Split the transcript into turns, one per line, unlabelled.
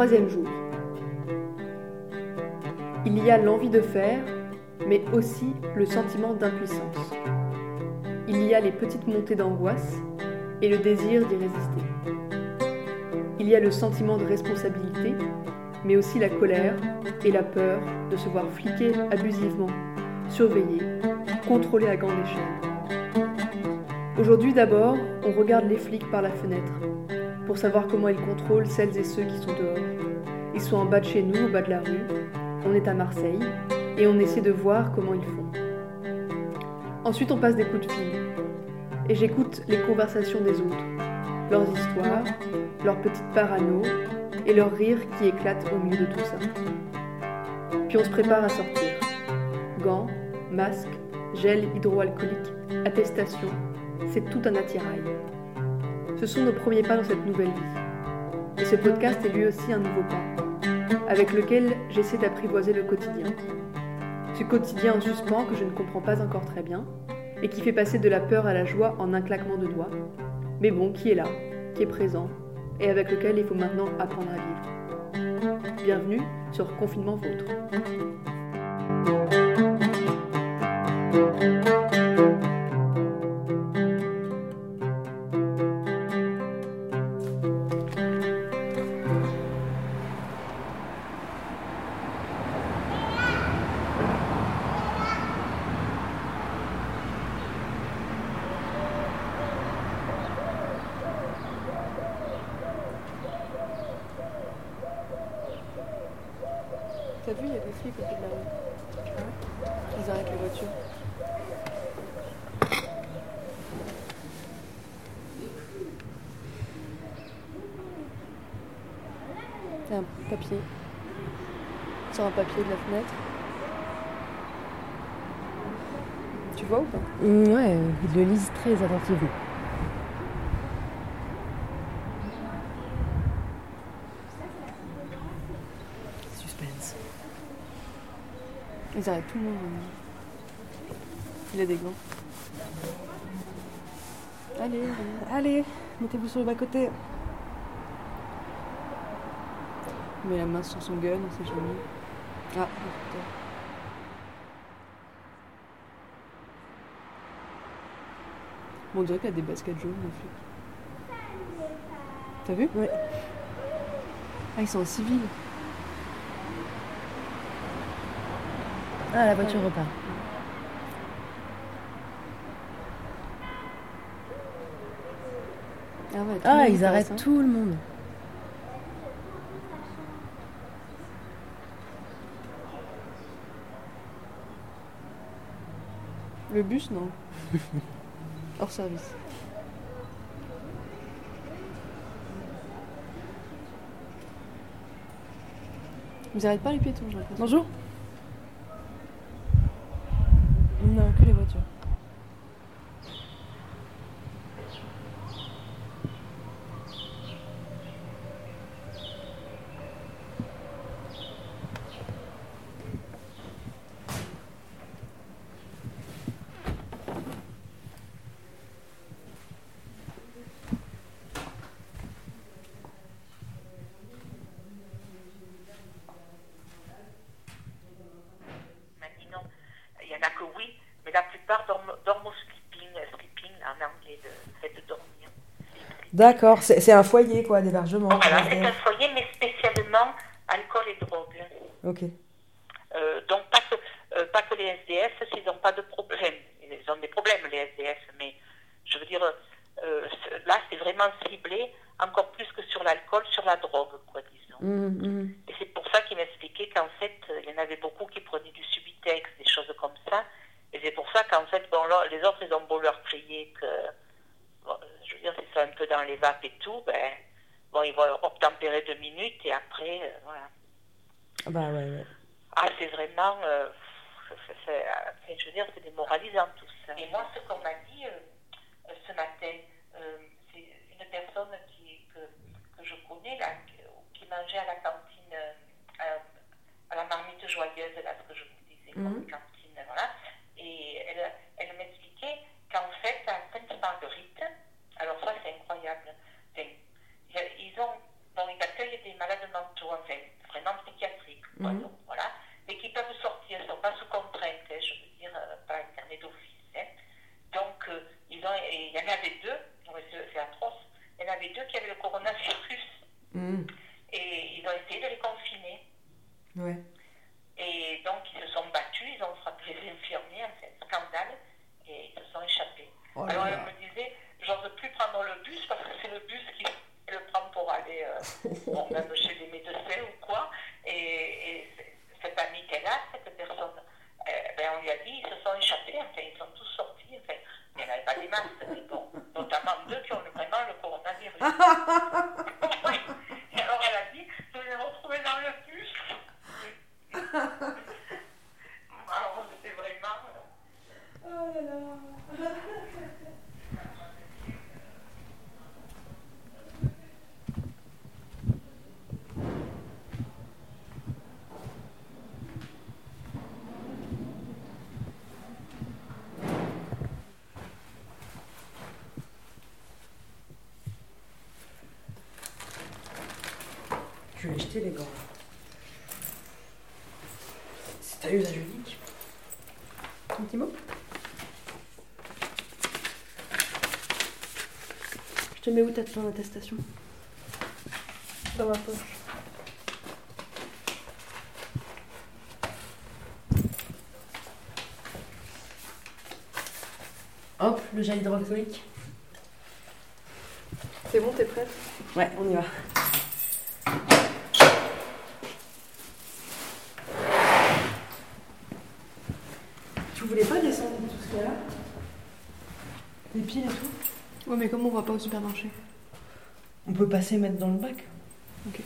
Troisième jour. Il y a l'envie de faire, mais aussi le sentiment d'impuissance. Il y a les petites montées d'angoisse et le désir d'y résister. Il y a le sentiment de responsabilité, mais aussi la colère et la peur de se voir fliquer abusivement, surveiller, contrôler à grande échelle. Aujourd'hui d'abord, on regarde les flics par la fenêtre pour savoir comment ils contrôlent celles et ceux qui sont dehors. Ils sont en bas de chez nous, au bas de la rue, on est à Marseille, et on essaie de voir comment ils font. Ensuite on passe des coups de fil, et j'écoute les conversations des autres, leurs histoires, leurs petites parano et leurs rires qui éclatent au milieu de tout ça. Puis on se prépare à sortir. Gants, masques, gel hydroalcoolique, attestation, c'est tout un attirail. Ce sont nos premiers pas dans cette nouvelle vie. Et ce podcast est lui aussi un nouveau pas, avec lequel j'essaie d'apprivoiser le quotidien. Ce quotidien en suspens que je ne comprends pas encore très bien, et qui fait passer de la peur à la joie en un claquement de doigts, mais bon, qui est là, qui est présent, et avec lequel il faut maintenant apprendre à vivre. Bienvenue sur Confinement Vôtre. T'as vu, il y a des flics au bout de la rue. Ils arrêtent les voitures. C'est un papier. Sur un papier de la fenêtre. Tu vois ou pas?
Mm, Ouais, ils le lisent très attentivement.
Ils arrêtent tout le monde. Il a des gants. Allez, allez.
Allez, mettez-vous sur le bas-côté.
Il met la main sur son gun, on sait jamais. Ah, putain. Bon, on dirait qu'il a des baskets jaunes, le flic. T'as vu?
Ouais.
Ah, ils sont en civil.
Ah, la voiture repart.
Ah, ouais,
Ah, ils arrêtent
hein.
tout le monde.
Le bus, non. Hors service. Ils arrêtent pas les piétons, j'ai l'impression.
Bonjour Non, que les voitures.
m'a dit non. Il y en a que oui, mais la plupart dorment, dorment au sleeping. euh, Sleeping, en anglais, le fait de dormir.
D'accord, c'est un foyer quoi, d'hébergement.
Voilà, c'est un foyer, mais spécialement alcool et drogue.
Ok.
Euh, donc, pas que, euh, pas que les SDF, s'ils n'ont pas de problème. Ils ont des problèmes, les SDF, mais je veux dire, euh, là, c'est vraiment ciblé, encore plus que sur l'alcool, sur la drogue, quoi, disons.
Mhm, mhm.
Et c'est pour ça qu'il m'expliquait qu'en fait, il y en avait beaucoup qui prenaient du Subitex, des choses comme ça. Et c'est pour ça qu'en fait, bon, là, les autres, ils ont beau leur crier que, dire, c'est ça un peu dans les vapes et tout, ben, bon, ils vont obtempérer deux minutes et après, euh, voilà.
Ah Bah ouais, ouais.
Ah, c'est vraiment, euh, euh, enfin, je veux dire, c'est démoralisant tout ça. Et moi, ce qu'on m'a dit euh, ce matin, euh, c'est une personne qui, que, que je connais, là, qui, mangeait à la cantine, euh, à, à la marmite joyeuse, là, ce que je vous disais, comme cantine, voilà. Et elle, elle m'expliquait qu'en fait, à Sainte-Marguerite, alors ça, c'est incroyable. Enfin, il y a- ils ont, bon, ils accueillent des malades mentaux en y en avait deux, ouais, c'est c'est atroce, il y en avait deux qui avaient le coronavirus
Mmh.
et ils ont essayé de les confiner.
Ouais.
Et donc, ils se sont battus, ils ont frappé les infirmiers, enfin, scandale, et ils se sont échappés.
Oh là
Alors,
là.
elle me disait, j'ose plus prendre le bus parce que c'est le bus qui le prend pour aller, euh, bon, même chez les médecins ou quoi. Et, et c- cette amie qu'elle a, cette personne, euh, ben, on lui a dit, ils se sont échappés, enfin, ils sont tous sortis, enfin, il n'y en avait pas des masses, mais bon, notamment deux qui ont vraiment le coronavirus. Oui. Et alors, elle a dit, je les ai retrouvés dans le bus. Alors, c'était vraiment. euh,
Oh là là. Je vais acheter les gants. C'est à usage unique. Un petit mot?
Je te mets où ta ton attestation?
Dans ma poche.
Hop, le gel hydroalcoolique.
C'est bon, t'es prête?
Ouais, on y va. Tu voulais pas descendre tout ce qu'il y a là Les piles et tout
Ouais, mais comme on va pas au supermarché
On peut passer mettre dans le bac.
Ok.